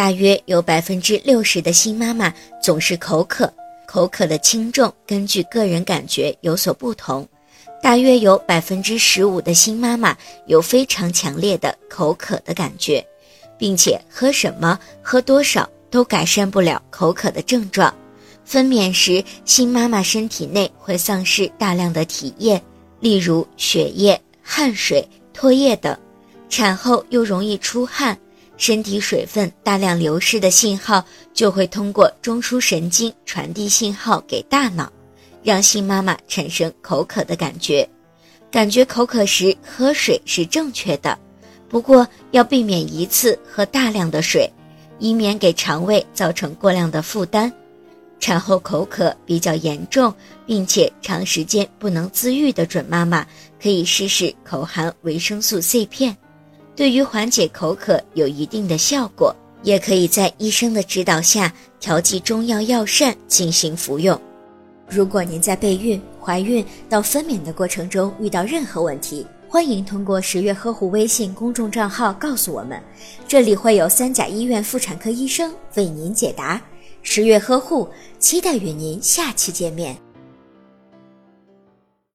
大约有百分之六十的新妈妈总是口渴，口渴的轻重根据个人感觉有所不同。大约有百分之十五的新妈妈有非常强烈的口渴的感觉，并且喝什么、喝多少都改善不了口渴的症状。分娩时，新妈妈身体内会丧失大量的体液，例如血液、汗水、唾液等；产后又容易出汗，身体水分大量流失的信号就会通过中枢神经传递信号给大脑。让新妈妈产生口渴的感觉，感觉口渴时喝水是正确的，不过要避免一次喝大量的水，以免给肠胃造成过量的负担。产后口渴比较严重，并且长时间不能自愈的准妈妈，可以试试口含维生素 C 片，对于缓解口渴有一定的效果。也可以在医生的指导下调剂中药药膳进行服用。如果您在备孕、怀孕到分娩的过程中遇到任何问题，欢迎通过十月呵护微信公众账号告诉我们，这里会有三甲医院妇产科医生为您解答。十月呵护，期待与您下期见面。